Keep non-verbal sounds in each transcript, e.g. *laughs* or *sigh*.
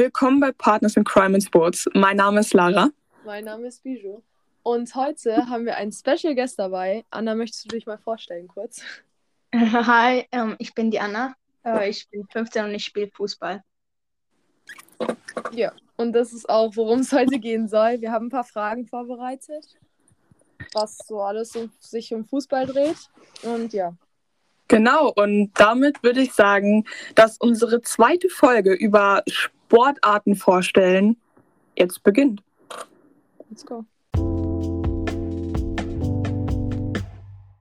Willkommen bei Partners in Crime and Sports. Mein Name ist Lara. Mein Name ist Bijou. Und heute haben wir einen Special Guest dabei. Anna, möchtest du dich mal vorstellen kurz? *laughs* Hi, ähm, ich bin die Anna. Äh, ich bin 15 und ich spiele Fußball. Ja, und das ist auch, worum es heute gehen soll. Wir haben ein paar Fragen vorbereitet, was so alles um, sich um Fußball dreht. Und ja. Genau, und damit würde ich sagen, dass unsere zweite Folge über Sportarten vorstellen jetzt beginnt. Let's go.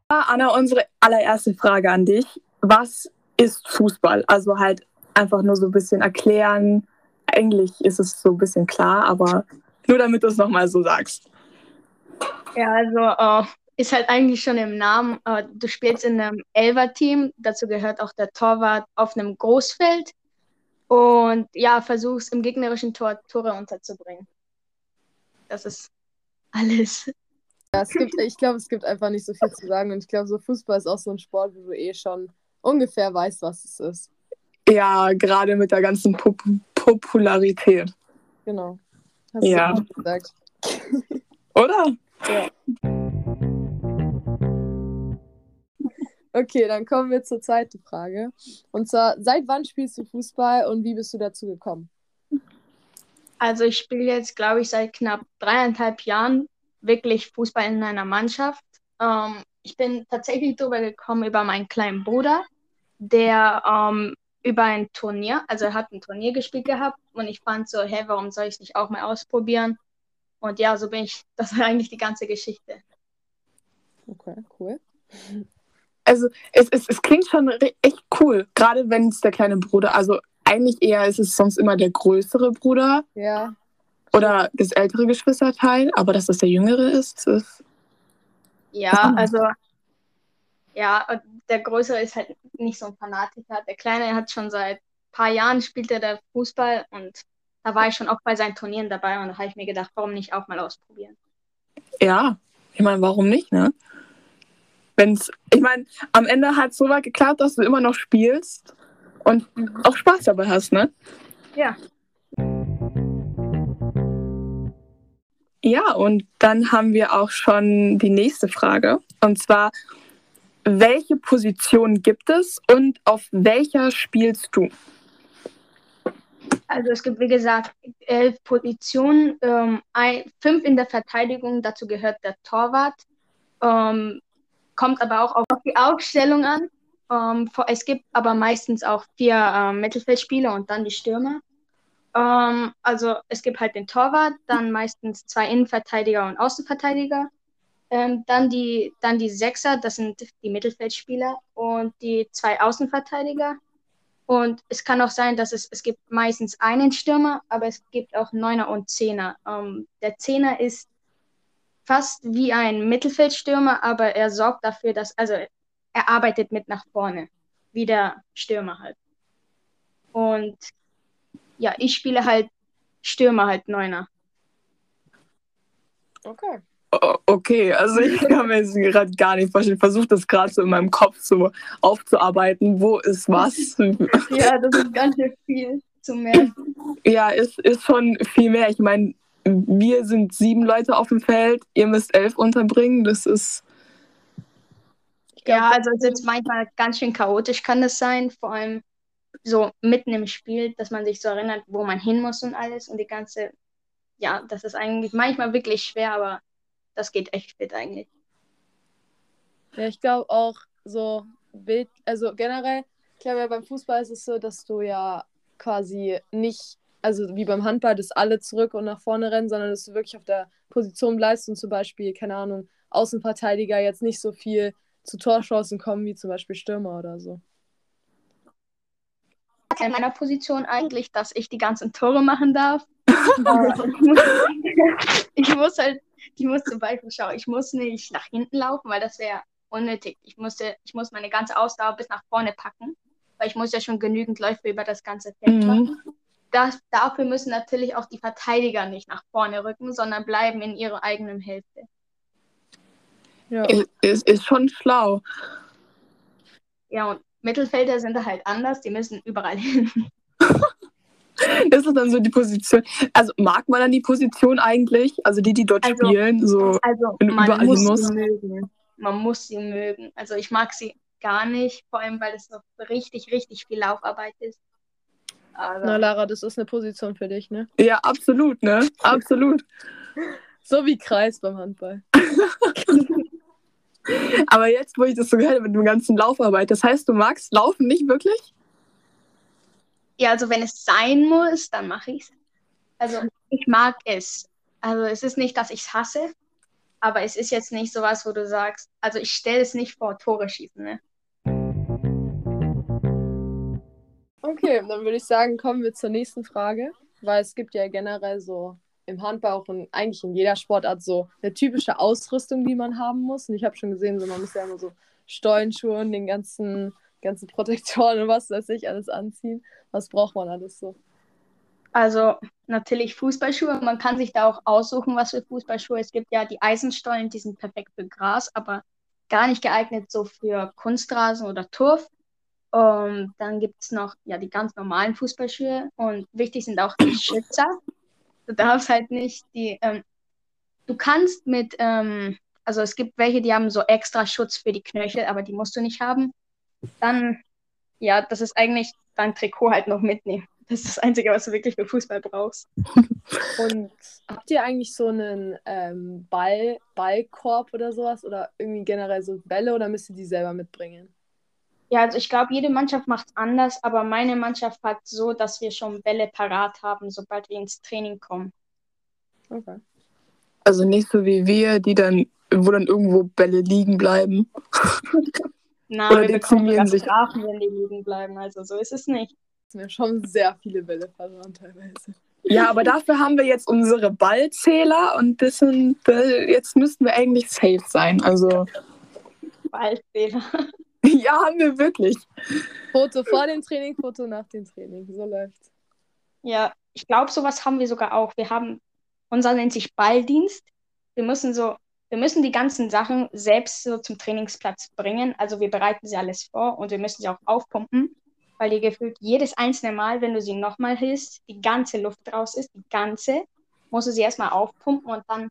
Anna, unsere allererste Frage an dich. Was ist Fußball? Also halt einfach nur so ein bisschen erklären. Eigentlich ist es so ein bisschen klar, aber nur damit du es nochmal so sagst. Ja, also äh, ist halt eigentlich schon im Namen. Äh, du spielst in einem Elfer-Team, dazu gehört auch der Torwart auf einem Großfeld und ja, versuchst im gegnerischen Tor Tore unterzubringen. Das ist alles. Ja, es gibt, ich glaube, es gibt einfach nicht so viel zu sagen und ich glaube, so Fußball ist auch so ein Sport, wo du eh schon ungefähr weißt, was es ist. Ja, gerade mit der ganzen Pop Popularität. Genau. Hast ja. du gesagt. Oder? Ja. Okay, dann kommen wir zur zweiten Frage. Und zwar, seit wann spielst du Fußball und wie bist du dazu gekommen? Also ich spiele jetzt, glaube ich, seit knapp dreieinhalb Jahren wirklich Fußball in einer Mannschaft. Ähm, ich bin tatsächlich darüber gekommen über meinen kleinen Bruder, der ähm, über ein Turnier, also er hat ein Turnier gespielt gehabt und ich fand so, hä, warum soll ich es nicht auch mal ausprobieren? Und ja, so bin ich, *laughs* das war eigentlich die ganze Geschichte. Okay, cool also es, es, es klingt schon echt cool, gerade wenn es der kleine Bruder, also eigentlich eher ist es sonst immer der größere Bruder. Ja. Oder das ältere Geschwisterteil, aber dass das der jüngere ist, ist. Ja, also ja, der größere ist halt nicht so ein Fanatiker. Der kleine hat schon seit ein paar Jahren spielt er der Fußball und da war ich schon auch bei seinen Turnieren dabei und da habe ich mir gedacht, warum nicht auch mal ausprobieren. Ja, ich meine, warum nicht, ne? Wenn's, ich meine, am Ende hat es so weit geklappt, dass du immer noch spielst und auch Spaß dabei hast, ne? Ja. Ja, und dann haben wir auch schon die nächste Frage. Und zwar, welche Position gibt es und auf welcher spielst du? Also es gibt, wie gesagt, elf Positionen, ähm, ein, fünf in der Verteidigung, dazu gehört der Torwart, ähm, kommt aber auch auf die Aufstellung an. Ähm, es gibt aber meistens auch vier ähm, Mittelfeldspieler und dann die Stürmer. Ähm, also es gibt halt den Torwart, dann meistens zwei Innenverteidiger und Außenverteidiger. Ähm, dann, die, dann die Sechser, das sind die Mittelfeldspieler und die zwei Außenverteidiger. Und es kann auch sein, dass es, es gibt meistens einen Stürmer, aber es gibt auch Neuner und Zehner. Ähm, der Zehner ist fast wie ein Mittelfeldstürmer, aber er sorgt dafür, dass, also er arbeitet mit nach vorne, wie der Stürmer halt. Und ja, ich spiele halt Stürmer halt Neuner. Okay. Okay, also ich kann mir das gerade gar nicht vorstellen. Ich versuche das gerade so in meinem Kopf so aufzuarbeiten. Wo ist was? ja, das ist ganz schön viel zu merken. Ja, ist, ist schon viel mehr. Ich meine, wir sind sieben Leute auf dem Feld, ihr müsst elf unterbringen. Das ist. Ja, also es ist manchmal ganz schön chaotisch, kann das sein. Vor allem so mitten im Spiel, dass man sich so erinnert, wo man hin muss und alles. Und die ganze. Ja, das ist eigentlich manchmal wirklich schwer, aber das geht echt fit eigentlich. Ja, ich glaube auch so Bild, also generell, ich glaube ja beim Fußball ist es so, dass du ja quasi nicht also wie beim Handball, dass alle zurück und nach vorne rennen, sondern dass du wirklich auf der Position bleibst und zum Beispiel, keine Ahnung, Außenverteidiger jetzt nicht so viel zu Torchancen kommen wie zum Beispiel Stürmer oder so. In meiner Position eigentlich, dass ich die ganzen Tore machen darf. *laughs* ich muss halt, ich muss zum Beispiel schauen, ich muss nicht nach hinten laufen, weil das wäre unnötig. Ich musste, ich muss meine ganze Ausdauer bis nach vorne packen, weil ich muss ja schon genügend Läufe über das ganze Feld mhm. Das, dafür müssen natürlich auch die Verteidiger nicht nach vorne rücken, sondern bleiben in ihrer eigenen Hälfte. Ja. Ist, ist schon schlau. Ja, und Mittelfelder sind da halt anders, die müssen überall *laughs* hin. Das ist dann so die Position. Also mag man dann die Position eigentlich? Also die, die dort Also- spielen, so Also man überall muss hin musst. sie mögen. Man muss sie mögen. Also ich mag sie gar nicht, vor allem weil es noch richtig, richtig viel Laufarbeit ist. Aber Na, Lara, das ist eine Position für dich, ne? ja, absolut, ne? Absolut. So wie Kreis beim Handball. *laughs* Aber jetzt, wo ich das so gehört habe mit dem ganzen Laufarbeit, das heißt, du magst Laufen nicht wirklich? ja, also wenn es sein muss, dann mache ich es. Also ich mag es. Also es ist nicht, dass ich es hasse, aber es ist jetzt nicht sowas, wo du sagst, also ich stelle es nicht vor Tore schießen, ne? Okay, dann würde ich sagen, kommen wir zur nächsten Frage, weil es gibt ja generell so im Handball auch in, eigentlich in jeder Sportart so eine typische Ausrüstung, die man haben muss. Und ich habe schon gesehen, so man muss ja immer so Stollenschuhe und den ganzen, ganzen Protektoren und was weiß ich alles anziehen. Was braucht man alles so? Also natürlich Fußballschuhe. Man kann sich da auch aussuchen, was für Fußballschuhe. Es gibt ja die Eisenstollen, die sind perfekt für Gras, aber gar nicht geeignet so für Kunstrasen oder Turf. Und dann gibt es noch ja die ganz normalen Fußballschuhe und wichtig sind auch die *coughs* Schützer. Du darfst halt nicht die. Ähm, du kannst mit, ähm, also es gibt welche, die haben so extra Schutz für die Knöchel, aber die musst du nicht haben. Dann, ja, das ist eigentlich dein Trikot halt noch mitnehmen. Das ist das Einzige, was du wirklich für Fußball brauchst. *laughs* Und habt ihr eigentlich so einen ähm, Ball, Ballkorb oder sowas? Oder irgendwie generell so Bälle oder müsst ihr die selber mitbringen? Ja, also ich glaube, jede Mannschaft macht es anders, aber meine Mannschaft hat so, dass wir schon Bälle parat haben, sobald wir ins Training kommen. Okay. Also nicht so wie wir, die dann, wo dann irgendwo Bälle liegen bleiben. *laughs* Na, Oder wir die bekommen sich. Strafen, wenn die liegen bleiben. Also so ist es nicht. Das sind ja schon sehr viele Bälle verloren teilweise. Ja, aber dafür haben wir jetzt unsere Ballzähler und das sind, äh, jetzt müssten wir eigentlich safe sein. Also, Ballfehler. *laughs* ja, haben wir wirklich. Foto vor dem Training, Foto nach dem Training. So läuft's. Ja, ich glaube, sowas haben wir sogar auch. Wir haben, unser nennt sich Balldienst. Wir müssen so, wir müssen die ganzen Sachen selbst so zum Trainingsplatz bringen. Also wir bereiten sie alles vor und wir müssen sie auch aufpumpen, weil dir gefühlt jedes einzelne Mal, wenn du sie nochmal hilfst, die ganze Luft raus ist, die ganze, musst du sie erstmal aufpumpen und dann,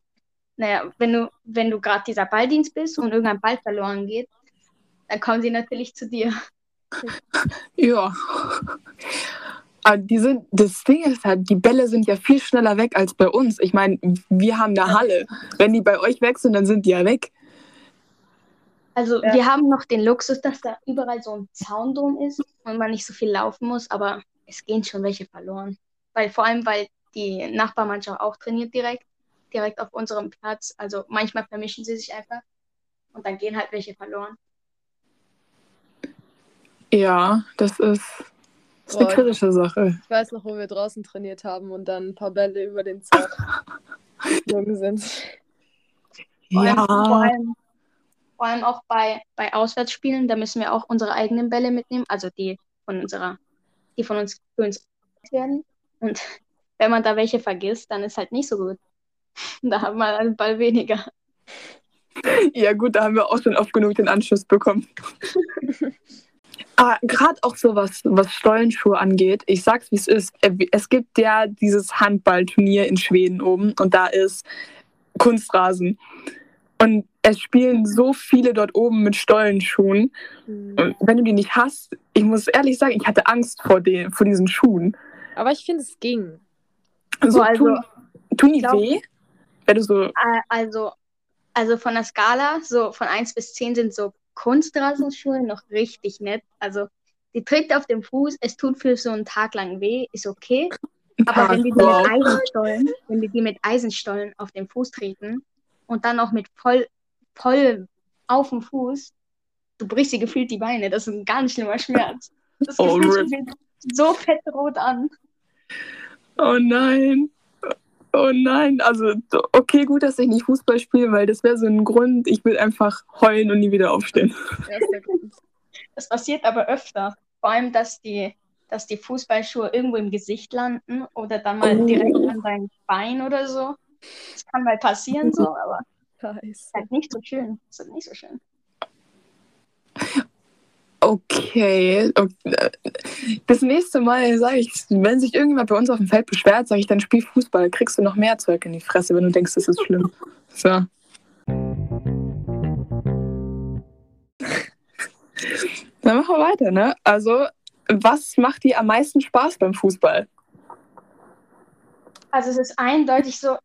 naja, wenn du, wenn du gerade dieser Balldienst bist und irgendein Ball verloren geht, dann kommen sie natürlich zu dir. Ja. Aber die sind, das Ding ist halt, die Bälle sind ja viel schneller weg als bei uns. Ich meine, wir haben eine Halle. Wenn die bei euch weg sind, dann sind die ja weg. Also Ja. wir haben noch den Luxus, dass da überall so ein Zaun drum ist und man nicht so viel laufen muss, aber es gehen schon welche verloren. Weil vor allem, weil die Nachbarmannschaft auch trainiert direkt, direkt auf unserem Platz. Also manchmal vermischen sie sich einfach und dann gehen halt welche verloren. Ja, das ist, das ist eine kritische Sache. Ich weiß noch, wo wir draußen trainiert haben und dann ein paar Bälle über den Zaun geflogen sind. Vor allem, vor Ja, allem, vor allem auch bei, bei Auswärtsspielen, da müssen wir auch unsere eigenen Bälle mitnehmen, also die von unserer, die von uns für uns werden. Und wenn man da welche vergisst, dann ist halt nicht so gut. Da hat man einen Ball weniger. ja gut, da haben wir auch schon oft genug den Anschluss bekommen. *laughs* Aber gerade auch so was, was Stollenschuhe angeht, ich sag's wie es ist. Äh, Es gibt ja dieses Handballturnier in Schweden oben und da ist Kunstrasen. Und es spielen so viele dort oben mit Stollenschuhen. Und wenn du die nicht hast, ich muss ehrlich sagen, ich hatte Angst vor, den, vor diesen Schuhen. Aber ich finde, es ging. So, also, tun, tun die glaub- weh? Wenn du so, Äh, Also, also von der Skala, so von 1 bis 10 sind so Kunstrasenschuhe noch richtig nett. Also die trägt auf dem Fuß, es tut für so einen Tag lang weh, ist okay. Aber wenn die die mit Eisenstollen, wenn die die mit Eisenstollen auf den Fuß treten und dann auch mit voll, voll auf dem Fuß, du brichst dir gefühlt die Beine. Das ist ein ganz schlimmer Schmerz. Das Oh, Gefühl so fettrot an. Oh nein. Oh nein. Also, okay, gut, dass ich nicht Fußball spiele, weil das wäre so ein Grund, ich will einfach heulen und nie wieder aufstehen. Das passiert aber öfter. Vor allem, dass die, dass die Fußballschuhe irgendwo im Gesicht landen oder dann mal Oh. direkt an dein Bein oder so. Das kann mal passieren so, aber *laughs* Scheiße. ist halt nicht so schön. Ist halt nicht so schön. Okay. okay. Das nächste Mal sage ich, wenn sich irgendjemand bei uns auf dem Feld beschwert, sage ich, dann spiel Fußball. Kriegst du noch mehr Zeug in die Fresse, wenn du denkst, das ist schlimm. So. *laughs* Dann machen wir weiter, ne? Also, was macht dir am meisten Spaß beim Fußball? Also es ist eindeutig so,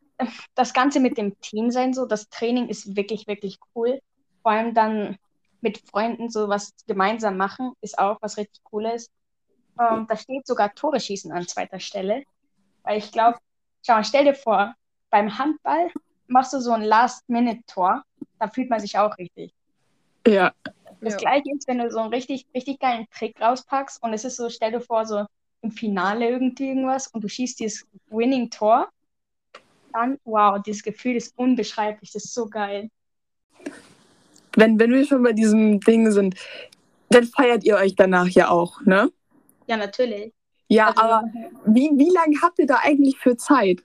das Ganze mit dem Team sein, so, das Training ist wirklich, wirklich cool. Vor allem dann mit Freunden so was gemeinsam machen, ist auch was richtig Cooles. Ähm, da steht sogar Tore schießen an zweiter Stelle. Weil ich glaube, schau mal, stell dir vor, beim Handball machst du so ein Last-Minute-Tor, da fühlt man sich auch richtig. Ja. Das Ja. gleiche ist, wenn du so einen richtig, richtig geilen Trick rauspackst und es ist so, stell dir vor, so im Finale irgendwie irgendwas und du schießt dieses Winning-Tor, dann, wow, dieses Gefühl ist unbeschreiblich, das ist so geil. Wenn, wenn wir schon bei diesem Ding sind, dann feiert ihr euch danach ja auch, ne? Ja, natürlich. Ja, Also, aber wie, wie lange habt ihr da eigentlich für Zeit?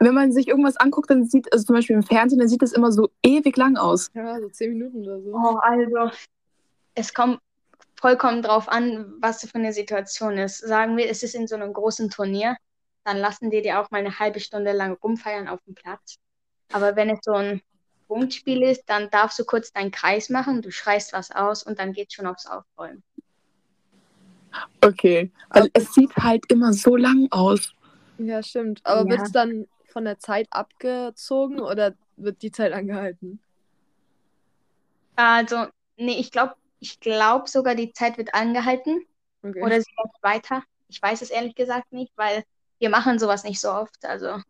Wenn man sich irgendwas anguckt, dann sieht, also zum Beispiel im Fernsehen, dann sieht das immer so ewig lang aus. Ja, so zehn Minuten oder so. oh, also, es kommt vollkommen drauf an, was für eine Situation ist. Sagen wir, es ist in so einem großen Turnier, dann lassen die dir auch mal eine halbe Stunde lang rumfeiern auf dem Platz. Aber wenn es so ein Punktspiel ist, dann darfst du kurz deinen Kreis machen, du schreist was aus und dann geht's schon aufs Aufräumen. Okay. Also es sieht halt immer so lang aus. Ja, stimmt. Aber Ja. wird es dann von der Zeit abgezogen oder wird die Zeit angehalten? Also, nee, ich glaube, ich glaube sogar, die Zeit wird angehalten Okay. oder sie läuft weiter. Ich weiß es ehrlich gesagt nicht, weil wir machen sowas nicht so oft. Also,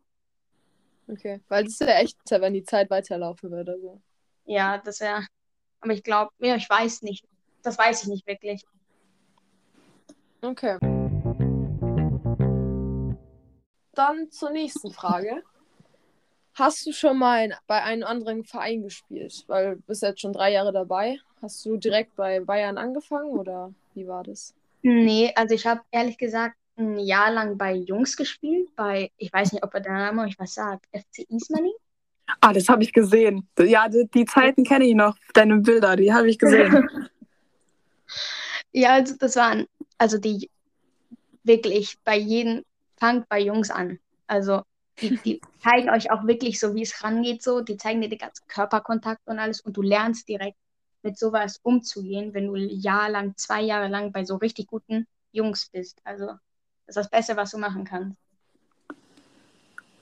okay. Weil das ist ja echt, wenn die Zeit weiterlaufen würde. Also. ja, das wäre. Aber ich glaube, ja, ich weiß nicht. Das weiß ich nicht wirklich. Okay. Dann zur nächsten Frage. Hast du schon mal bei einem anderen Verein gespielt? Weil du bist jetzt schon drei Jahre dabei. Hast du direkt bei Bayern angefangen oder wie war das? Nee, also ich habe ehrlich gesagt ein Jahr lang bei Jungs gespielt, bei, ich weiß nicht, ob er der Name euch was sagt, FC Ismaning. Ah, das habe ich gesehen. Ja, die, die Zeiten kenne ich noch. Deine Bilder, die habe ich gesehen. *laughs* Ja, also das waren, also die wirklich bei jedem, fangt bei Jungs an. Also die, die zeigen euch auch wirklich so, wie es rangeht, so. Die zeigen dir den ganzen Körperkontakt und alles und du lernst direkt mit sowas umzugehen, wenn du ein Jahr lang, zwei Jahre lang bei so richtig guten Jungs bist. Also das ist das Beste, was du machen kannst.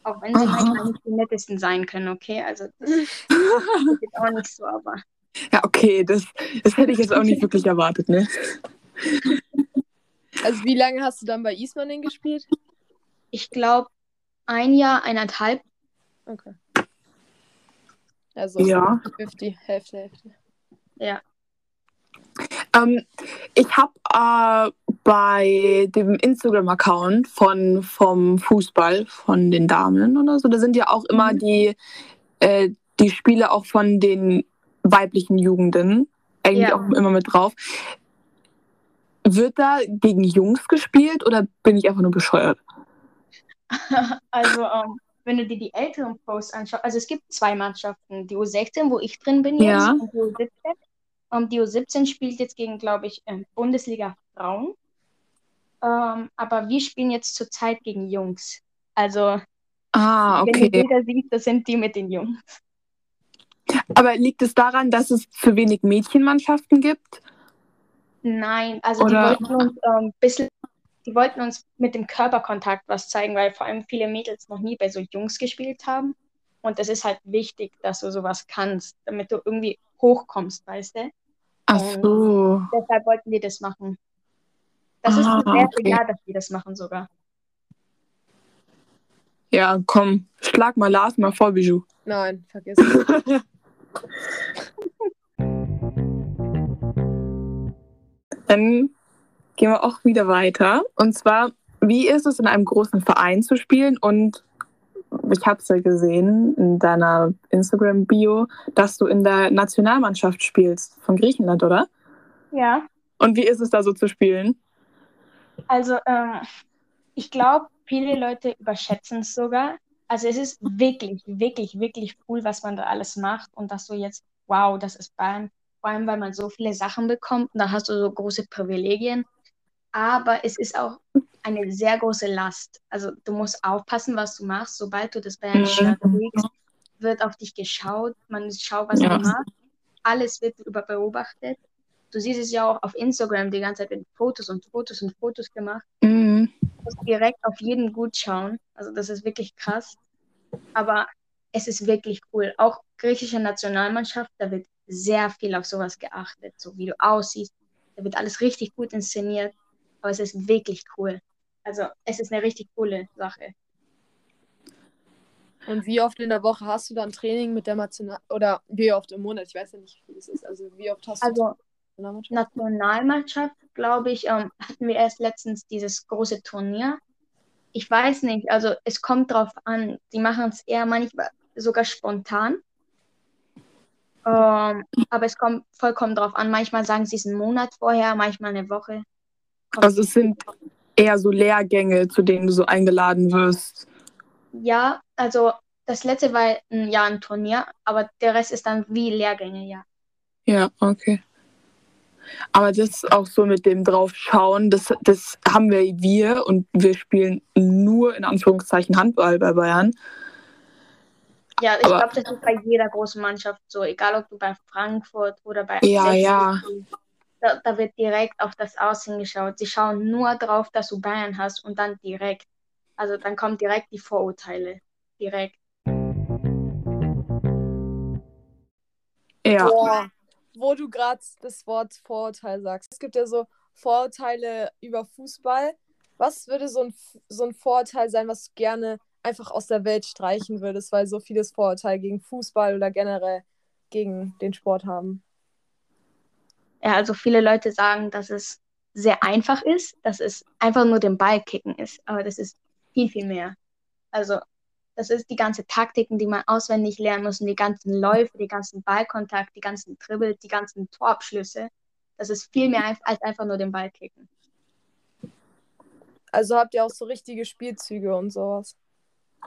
Auch wenn sie Aha. manchmal nicht die nettesten sein können, okay? Also das *laughs* jetzt auch nicht so, aber ja, okay, das, das hätte ich jetzt auch nicht wirklich erwartet, ne? Also wie lange hast du dann bei Ismaning gespielt? ich glaube, ein Jahr, eineinhalb Okay. Also Ja. 50, Hälfte, Hälfte. Ja. Ähm, ich habe äh, bei dem Instagram-Account von vom Fußball von den Damen oder so, da sind ja auch immer Mhm. die, äh, die Spiele auch von den weiblichen Jugenden eigentlich Ja. auch immer mit drauf. Wird da gegen Jungs gespielt oder bin ich einfach nur bescheuert? *laughs* Also, ähm, wenn du dir die älteren Posts anschaust, also es gibt zwei Mannschaften, die U16, wo ich drin bin jetzt, Ja. und die U17. Ähm, die U17 spielt jetzt gegen, glaube ich, ähm, Bundesliga Frauen. Ähm, aber wir spielen jetzt zurzeit gegen Jungs. Also, Ah, wenn du okay. Bilder siehst, das sind die mit den Jungs. Aber liegt es daran, dass es zu wenig Mädchenmannschaften gibt? Nein, also Oder- die wollten uns ähm, bisschen, die wollten uns mit dem Körperkontakt was zeigen, weil vor allem viele Mädels noch nie bei so Jungs gespielt haben. Und es ist halt wichtig, dass du sowas kannst, damit du irgendwie hochkommst, weißt du? Ach so. Deshalb wollten die das machen. Das ist Ah, das erste okay. Jahr, dass die das machen sogar. Ja, komm, schlag mal Lars mal vor, Bijou. Nein, vergiss es. *laughs* Dann gehen wir auch wieder weiter. Und zwar, wie ist es in einem großen Verein zu spielen? Und ich habe es ja gesehen in deiner Instagram-Bio, dass du in der Nationalmannschaft spielst von Griechenland, oder? Ja. Und wie ist es da so zu spielen? Also, ähm, ich glaube, viele Leute überschätzen es sogar. Also, es ist wirklich, wirklich, wirklich cool, was man da alles macht und dass du jetzt, wow, das ist Bayern. Vor vor allem weil man so viele Sachen bekommt und da hast du so große Privilegien. Aber es ist auch eine sehr große Last. Also du musst aufpassen, was du machst. Sobald du das Bayern-Shirt Mhm. trägst, wird auf dich geschaut. Man schaut, was Ja. du machst. Alles wird über beobachtet. Du siehst es ja auch auf Instagram die ganze Zeit mit Fotos und Fotos und Fotos gemacht. Mhm. Du musst direkt auf jeden gut schauen. Also das ist wirklich krass. Aber es ist wirklich cool. Auch griechische Nationalmannschaft, da wird sehr viel auf sowas geachtet, so wie du aussiehst. Da wird alles richtig gut inszeniert. Aber es ist wirklich cool. Also es ist eine richtig coole Sache. Und wie oft in der Woche hast du dann Training mit der National oder wie oft im Monat? Ich weiß ja nicht, wie viel es ist. Also wie oft hast du Also Nationalmannschaft? Nationalmannschaft, glaube ich, ähm, hatten wir erst letztens dieses große Turnier. Ich weiß nicht, also es kommt drauf an. Die machen es eher manchmal sogar spontan. Ähm, aber es kommt vollkommen drauf an. Manchmal sagen sie es einen Monat vorher, manchmal eine Woche. Also es sind eher so Lehrgänge, zu denen du so eingeladen wirst. Ja, also das letzte war ein Jahr ein Turnier, aber der Rest ist dann wie Lehrgänge, ja. Ja, okay. Aber das ist auch so mit dem draufschauen, das, das haben wir wir und wir spielen nur in Anführungszeichen Handball bei Bayern. Ja, ich glaube, das ist bei jeder großen Mannschaft so, egal ob du bei Frankfurt oder bei Ja, 60 ja. Da, da wird direkt auf das Aussehen geschaut. Sie schauen nur drauf, dass du Bayern hast und dann direkt. Also dann kommen direkt die Vorurteile. Direkt. Ja. Boah, wo du gerade das Wort Vorurteil sagst. Es gibt ja so Vorurteile über Fußball. Was würde so ein, so ein Vorurteil sein, was du gerne einfach aus der Welt streichen würdest, weil so vieles Vorurteil gegen Fußball oder generell gegen den Sport haben? Ja, also viele Leute sagen, dass es sehr einfach ist, dass es einfach nur den Ball kicken ist. Aber das ist viel, viel mehr. Also das ist die ganze Taktiken, die man auswendig lernen muss, und die ganzen Läufe, die ganzen Ballkontakt, die ganzen Dribble, die ganzen Torabschlüsse. Das ist viel mehr als einfach nur den Ball kicken. Also habt ihr auch so richtige Spielzüge und sowas.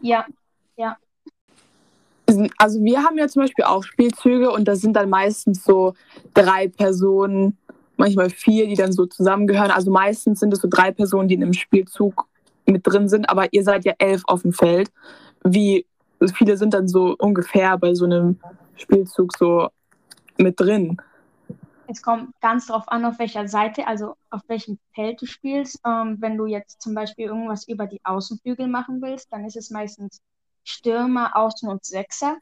Ja, Also wir haben ja zum Beispiel auch Spielzüge und da sind dann meistens so drei Personen, manchmal vier, die dann so zusammengehören. Also meistens sind es so drei Personen, die in einem Spielzug mit drin sind, aber ihr seid ja elf auf dem Feld. Wie viele sind dann so ungefähr bei so einem Spielzug so mit drin? es kommt ganz drauf an, auf welcher Seite, also auf welchem Feld du spielst. Ähm, wenn du jetzt zum Beispiel irgendwas über die Außenflügel machen willst, dann ist es meistens Stürmer, Außen und Sechser.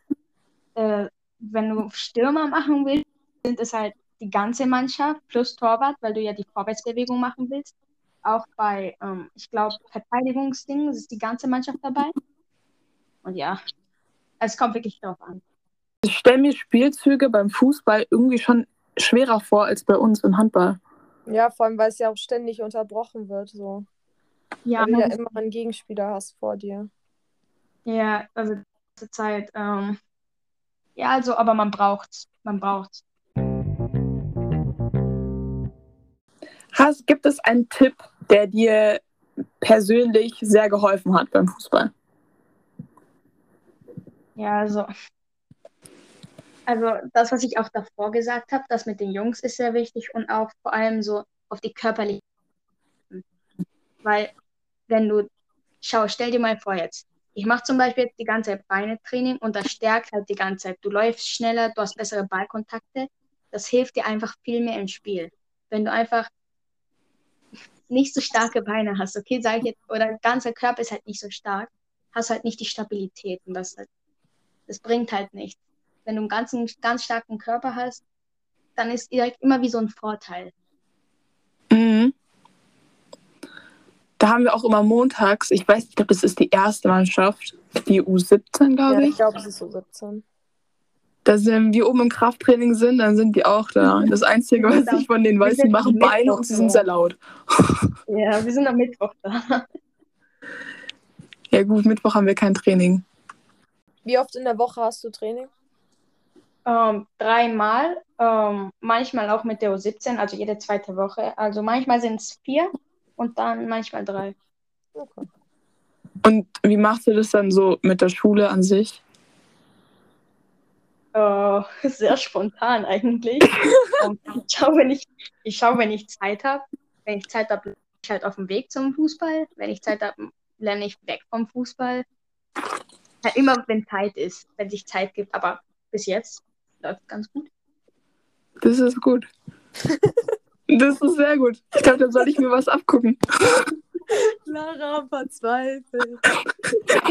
Äh, wenn du Stürmer machen willst, sind es halt die ganze Mannschaft plus Torwart, weil du ja die Vorwärtsbewegung machen willst. Auch bei, ähm, ich glaube, Verteidigungsdingen ist die ganze Mannschaft dabei. Und ja, es kommt wirklich drauf an. Ich stelle mir Spielzüge beim Fußball irgendwie schon schwerer vor als bei uns im Handball. Ja, vor allem, weil es ja auch ständig unterbrochen wird, so. Ja, Weil du ja immer einen Gegenspieler hast vor dir. Ja, also zur Zeit. Ähm, ja, also, aber man braucht's. Man braucht's. Hast, gibt es einen Tipp, der dir persönlich sehr geholfen hat beim Fußball? Ja, also. Also das, was ich auch davor gesagt habe, das mit den Jungs ist sehr wichtig und auch vor allem so auf die körperliche. Weil wenn du, schau, stell dir mal vor jetzt, ich mache zum Beispiel jetzt die ganze Zeit Beinetraining und das stärkt halt die ganze Zeit. Du läufst schneller, du hast bessere Ballkontakte. Das hilft dir einfach viel mehr im Spiel. Wenn du einfach nicht so starke Beine hast, okay, sag ich jetzt, oder der ganze Körper ist halt nicht so stark, hast halt nicht die Stabilität und das, halt, das bringt halt nichts. Wenn du einen ganzen, ganz starken Körper hast, dann ist direkt immer wie so ein Vorteil. Mhm. Da haben wir auch immer montags, ich weiß nicht, ob das ist die erste Mannschaft, die U17, glaube Ja, ich. ich glaube, es ist so 17. Da sind wir oben im Krafttraining sind, dann sind die auch da. Das Einzige, was ich von denen weiß, sind machen Mittwoch Beine und sie sind sehr laut. *laughs* Ja, wir sind am Mittwoch da. Ja gut, Mittwoch haben wir kein Training. Wie oft in der Woche hast du Training? Ähm, dreimal, ähm, manchmal auch mit der U17, also jede zweite Woche. Also manchmal sind es vier und dann manchmal drei. Okay. Und wie machst du das dann so mit der Schule an sich? Äh, *laughs* sehr spontan eigentlich. Und *laughs* ich schaue, wenn ich, ich schaue, wenn ich Zeit habe. Wenn ich Zeit habe, bin ich halt auf dem Weg zum Fußball. Wenn ich Zeit habe, lerne ich weg vom Fußball. Halt immer, wenn Zeit ist, wenn sich Zeit gibt. Aber bis jetzt läuft ganz gut. Das ist gut. *laughs* Das ist sehr gut. Ich glaube, dann soll ich mir was abgucken. Lara verzweifelt.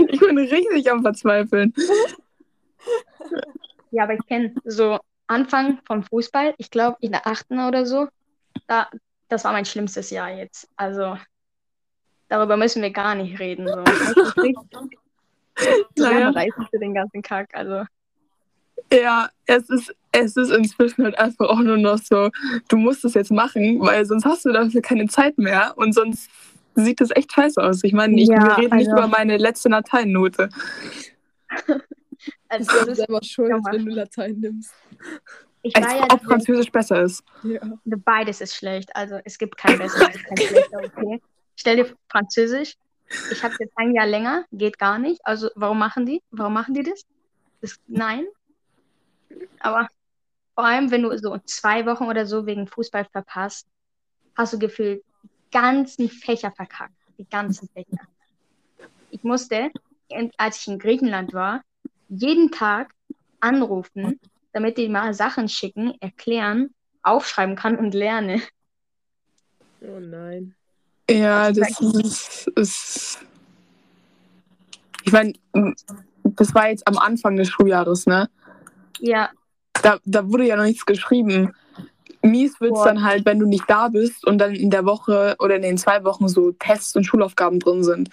Ich bin richtig am Verzweifeln. Ja, aber ich kenne so Anfang vom Fußball, ich glaube in der achten oder so, da, das war mein schlimmstes Jahr jetzt. Also darüber müssen wir gar nicht reden. So. *laughs* Naja. reißen für den ganzen Kack. Also Ja, es ist, es ist inzwischen halt einfach auch nur noch so, du musst es jetzt machen, weil sonst hast du dafür keine Zeit mehr und sonst sieht es echt scheiße aus. Ich meine, ich, Ja, wir reden nicht also- über meine letzte Lateinnote. *laughs* also das ist, selber schuld, wenn du Latein nimmst. ich Als war ja ob Französisch besser ist. Ja. beides ist schlecht. Also es gibt kein besseres, kein schlechter, okay. Stell dir Französisch. Ich habe jetzt ein Jahr länger, geht gar nicht. Also warum machen die? Warum machen die das? das nein. Aber vor allem, wenn du so zwei Wochen oder so wegen Fußball verpasst, hast du gefühlt die ganzen Fächer verkackt. Die ganzen Fächer. Ich musste, als ich in Griechenland war, jeden Tag anrufen, damit die mal Sachen schicken, erklären, aufschreiben kann und lerne. Oh nein. Ja, das ist, ist. Ich meine, das war jetzt am Anfang des Schuljahres, ne? Ja, Da, da wurde ja noch nichts geschrieben. Mies wird es dann halt, wenn du nicht da bist und dann in der Woche oder in den zwei Wochen so Tests und Schulaufgaben drin sind.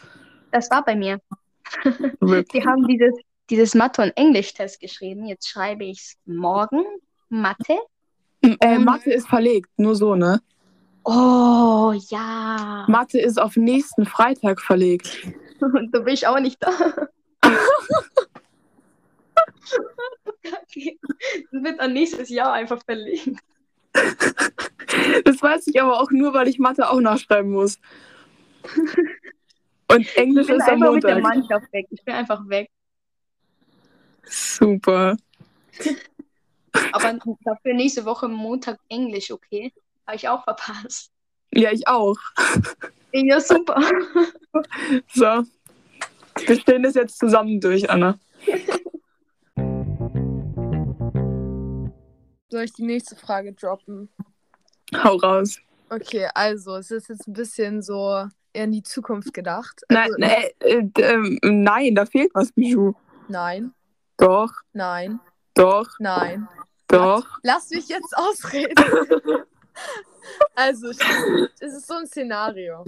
das war bei mir. Die haben dieses, dieses Mathe- und Englisch-Test geschrieben. Jetzt schreibe ich es morgen. Mathe. Äh, Mathe ist verlegt, nur so, ne? Oh, ja. Mathe ist auf nächsten Freitag verlegt. da bin ich auch nicht da. *laughs* okay. Das wird dann nächstes Jahr einfach verlegt. Das weiß ich aber auch nur, weil ich Mathe auch nachschreiben muss. Und Englisch Ich bin ist am einfach mit der Montag. Mannschaft weg. Ich bin einfach weg. Super. Aber dafür nächste Woche Montag Englisch, okay? Habe ich auch verpasst. Ja, ich auch. Ja, super. So. Wir stehen das jetzt zusammen durch, Anna. *laughs* Soll ich die nächste Frage droppen? Hau raus. Okay, also es ist jetzt ein bisschen so eher in die Zukunft gedacht. Nein, Also, äh, äh, nein, da fehlt was, Bijou. nein, Doch, nein, doch, nein. doch. Lass mich jetzt ausreden. *laughs* also, es ist so ein Szenario.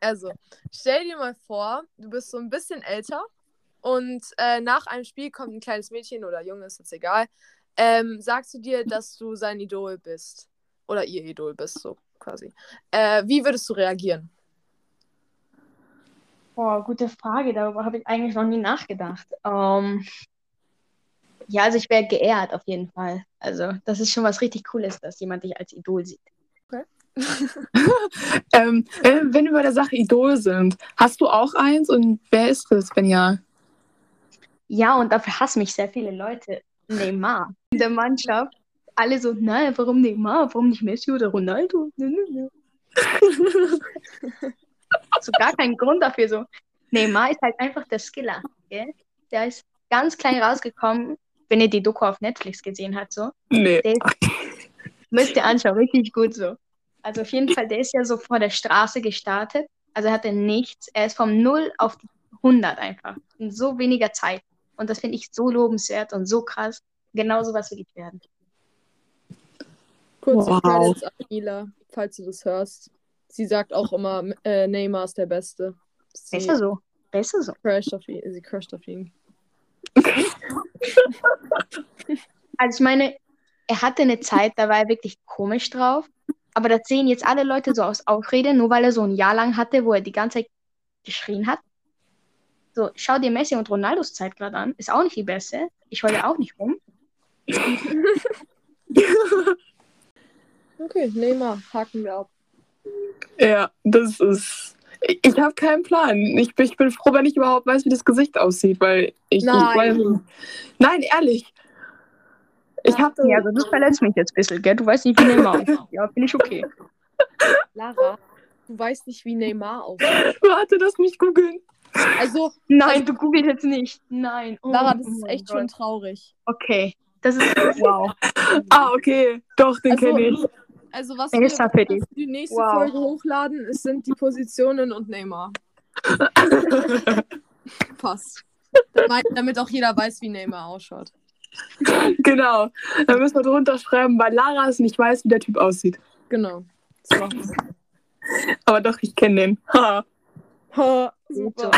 Also, stell dir mal vor, du bist so ein bisschen älter und äh, nach einem Spiel kommt ein kleines Mädchen oder Junge, ist jetzt egal, ähm, sagst du dir, dass du sein Idol bist. Oder ihr Idol bist, so quasi. Äh, wie würdest du reagieren? Boah, gute Frage. Darüber habe ich eigentlich noch nie nachgedacht. Ähm, ja, also ich wäre geehrt auf jeden Fall. Also das ist schon was richtig Cooles, dass jemand dich als Idol sieht. *laughs* Ähm, äh, wenn wir bei der Sache Idol sind, hast du auch eins und wer ist es, wenn ja? Ja, und dafür hassen mich sehr viele Leute. Neymar. In der Mannschaft. Alle so, nein, warum Neymar? Warum nicht Messi oder Ronaldo? *laughs* So gar kein Grund dafür. So. Neymar ist halt einfach der Skiller. Gell? Der ist ganz klein rausgekommen, wenn ihr die Doku auf Netflix gesehen habt. So. Nee. Der ist, müsst ihr anschauen, richtig gut so. Also auf jeden Fall, der ist ja so vor der Straße gestartet. Also er hatte nichts. Er ist vom 0 auf die 100 einfach. In so weniger Zeit. Und das finde ich so lobenswert und so krass. Genau sowas will ich werden. Kurze Wow. Credits an Mila, falls du das hörst. Sie sagt auch immer, äh, Neymar ist der Beste. Sie Besser so. Besser so. crasht auf ihn. Sie crasht auf ihn. *laughs* Also ich meine, er hatte eine Zeit, da war er wirklich komisch drauf. Aber das sehen jetzt alle Leute so aus Aufrede, nur weil er so ein Jahr lang hatte, wo er die ganze Zeit geschrien hat. So, schau dir Messi und Ronaldos Zeit gerade an. Ist auch nicht die beste. Ich heule auch nicht rum. Okay, Neymar, haken wir ab. Ja, das ist. Ich, ich habe keinen Plan. Ich, bin- ich bin froh, wenn ich überhaupt weiß, wie das Gesicht aussieht, weil ich. Nein. Ich weiß, nein, ehrlich. Ich hatte. Ja, also du verletzt mich jetzt ein bisschen, gell? Du weißt nicht, wie Neymar *laughs* aussieht. Ja, finde ich okay. Lara, du weißt nicht, wie Neymar aussieht. Warte, lass mich googeln. Also, Nein, du googelst jetzt nicht. Nein. Oh, Lara, das oh ist echt Gott. schon traurig. Okay. Das ist. *laughs* Wow. Ah, okay. Doch, den Also- kenne ich. Also, was wir für die nächste Wow. Folge hochladen, es sind die Positionen und Neymar. *laughs* Passt. Damit, damit auch jeder weiß, wie Neymar ausschaut. genau. Da müssen wir drunter schreiben, weil Lara es nicht weiß, wie der Typ aussieht. Genau. Wir. Aber doch, ich kenne den. Ha. Ha, so super.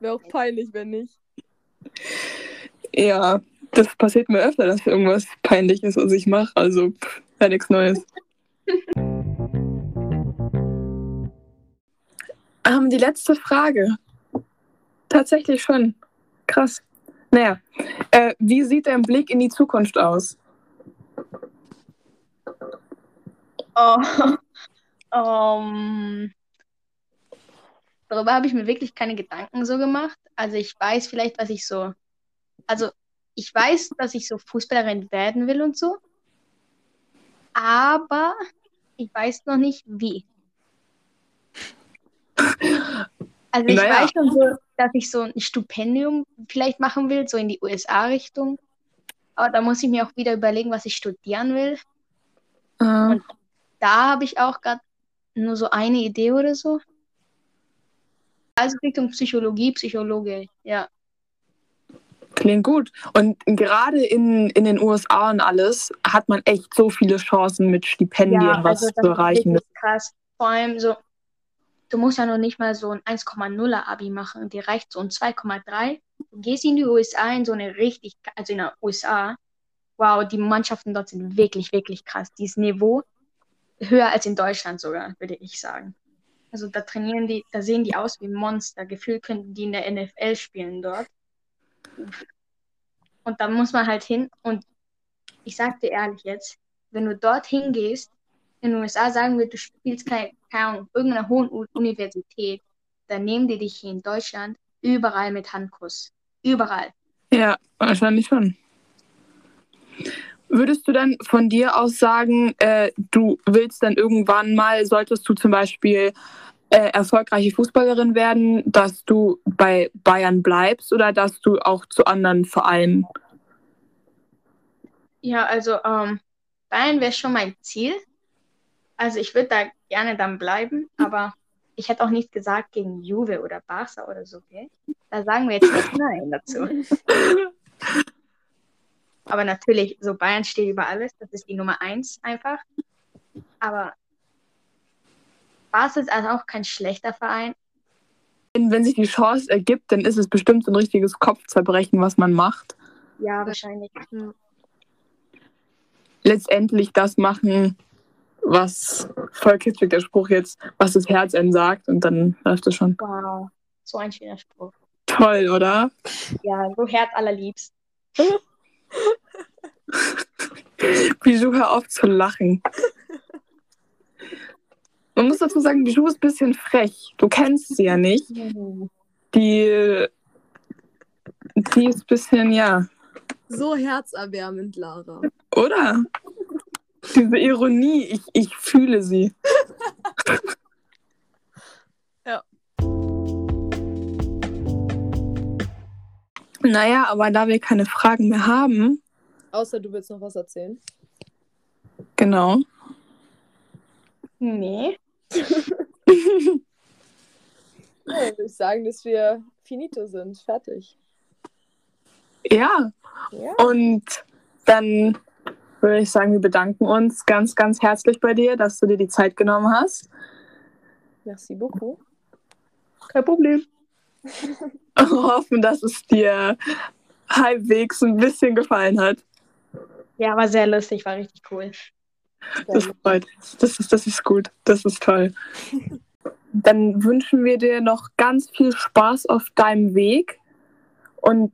Wäre auch peinlich, wenn nicht. Ja, das passiert mir öfter, dass irgendwas peinlich ist, was ich mache. Also, pff, ja, nichts Neues. *laughs* Ähm, die letzte Frage. Tatsächlich schon. Krass. Naja, äh, wie sieht dein Blick in die Zukunft aus? Oh. *laughs* Ähm, darüber habe ich mir wirklich keine Gedanken so gemacht. Also ich weiß vielleicht, was ich so. Also ich weiß, dass ich so Fußballerin werden will und so. Aber ich weiß noch nicht wie. Also ich Naja. weiß schon so, dass ich so ein Stipendium vielleicht machen will, so in die USA-Richtung. Aber da muss ich mir auch wieder überlegen, was ich studieren will. Äh, Da habe ich auch gerade nur so eine Idee oder so. Also Richtung Psychologie, Psychologe, ja. klingt gut. Und gerade in, in den USA und alles hat man echt so viele Chancen mit Stipendien, Ja, was also zu erreichen. ist krass. Vor allem so, du musst ja noch nicht mal so ein 1,0er Abi machen. Dir reicht so ein 2,3. Du gehst in die USA in so eine richtig, also in den USA. Wow, die Mannschaften dort sind wirklich, wirklich krass. Dieses Niveau höher als in Deutschland sogar, würde ich sagen. Also da trainieren die, da sehen die aus wie Monster. Gefühlt könnten die in der NFL spielen dort. Und da muss man halt hin. Und ich sag dir ehrlich jetzt, wenn du dorthin gehst, in den USA sagen wir, du spielst keine, keine Ahnung, irgendeiner hohen Universität, dann nehmen die dich hier in Deutschland überall mit Handkuss. Überall. Ja, wahrscheinlich schon. Würdest du dann von dir aus sagen, äh, du willst dann irgendwann mal, solltest du zum Beispiel äh, erfolgreiche Fußballerin werden, dass du bei Bayern bleibst oder dass du auch zu anderen Vereinen? Ja, also ähm, Bayern wäre schon mein Ziel. Also ich würde da gerne dann bleiben, aber ich hätte auch nichts gesagt gegen Juve oder Barca oder so, okay? Da sagen wir jetzt nicht Nein dazu. *laughs* Aber natürlich, so Bayern steht über alles, das ist die Nummer eins einfach. Aber Barca ist also auch kein schlechter Verein. Wenn, wenn sich die Chance ergibt, dann ist es bestimmt so ein richtiges Kopfzerbrechen, was man macht. Ja, wahrscheinlich. Letztendlich das machen, was voll kitschig der Spruch jetzt, was das Herz einem sagt und dann läuft es schon. Wow, so ein schöner Spruch. Toll, oder? Ja, so Herz allerliebst. *laughs* Bijou, hör auf zu lachen. Man muss dazu sagen, Bijou ist ein bisschen frech. Du kennst sie ja nicht. Die, die ist ein bisschen, ja, So herzerwärmend, Lara. oder? Diese Ironie, ich, ich fühle sie. Ja. Naja, aber da wir keine Fragen mehr haben, Außer du willst noch was erzählen. genau. Nee. *laughs* Ja, würde ich sagen, dass wir finito sind. Fertig. Ja, Ja. und dann würde ich sagen, wir bedanken uns ganz, ganz herzlich bei dir, dass du dir die Zeit genommen hast. Merci beaucoup. Kein Problem. *laughs* Und hoffen, dass es dir halbwegs ein bisschen gefallen hat. Ja, war sehr lustig, war richtig cool. Das freut. Das ist, das ist gut. Das ist toll. *laughs* Dann wünschen wir dir noch ganz viel Spaß auf deinem Weg und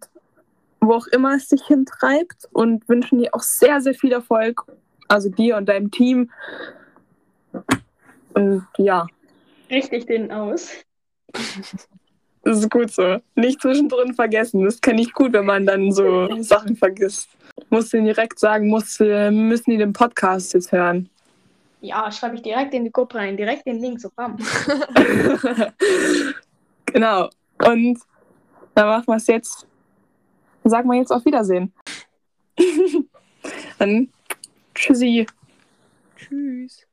wo auch immer es dich hintreibt und wünschen dir auch sehr, sehr viel Erfolg. Also dir und deinem Team. Und ja, Richtig den aus. *laughs* das ist gut so. Nicht zwischendrin vergessen. Das kenne ich gut, wenn man dann so *laughs* Sachen vergisst. Musst du ihnen direkt sagen, musst, äh, müssen die den Podcast jetzt hören. Ja, schreibe ich direkt in die Gruppe rein, direkt den Link, so bam. *laughs* genau. Und dann machen wir es jetzt. Sagen wir jetzt auf Wiedersehen. *laughs* dann tschüssi. Tschüss.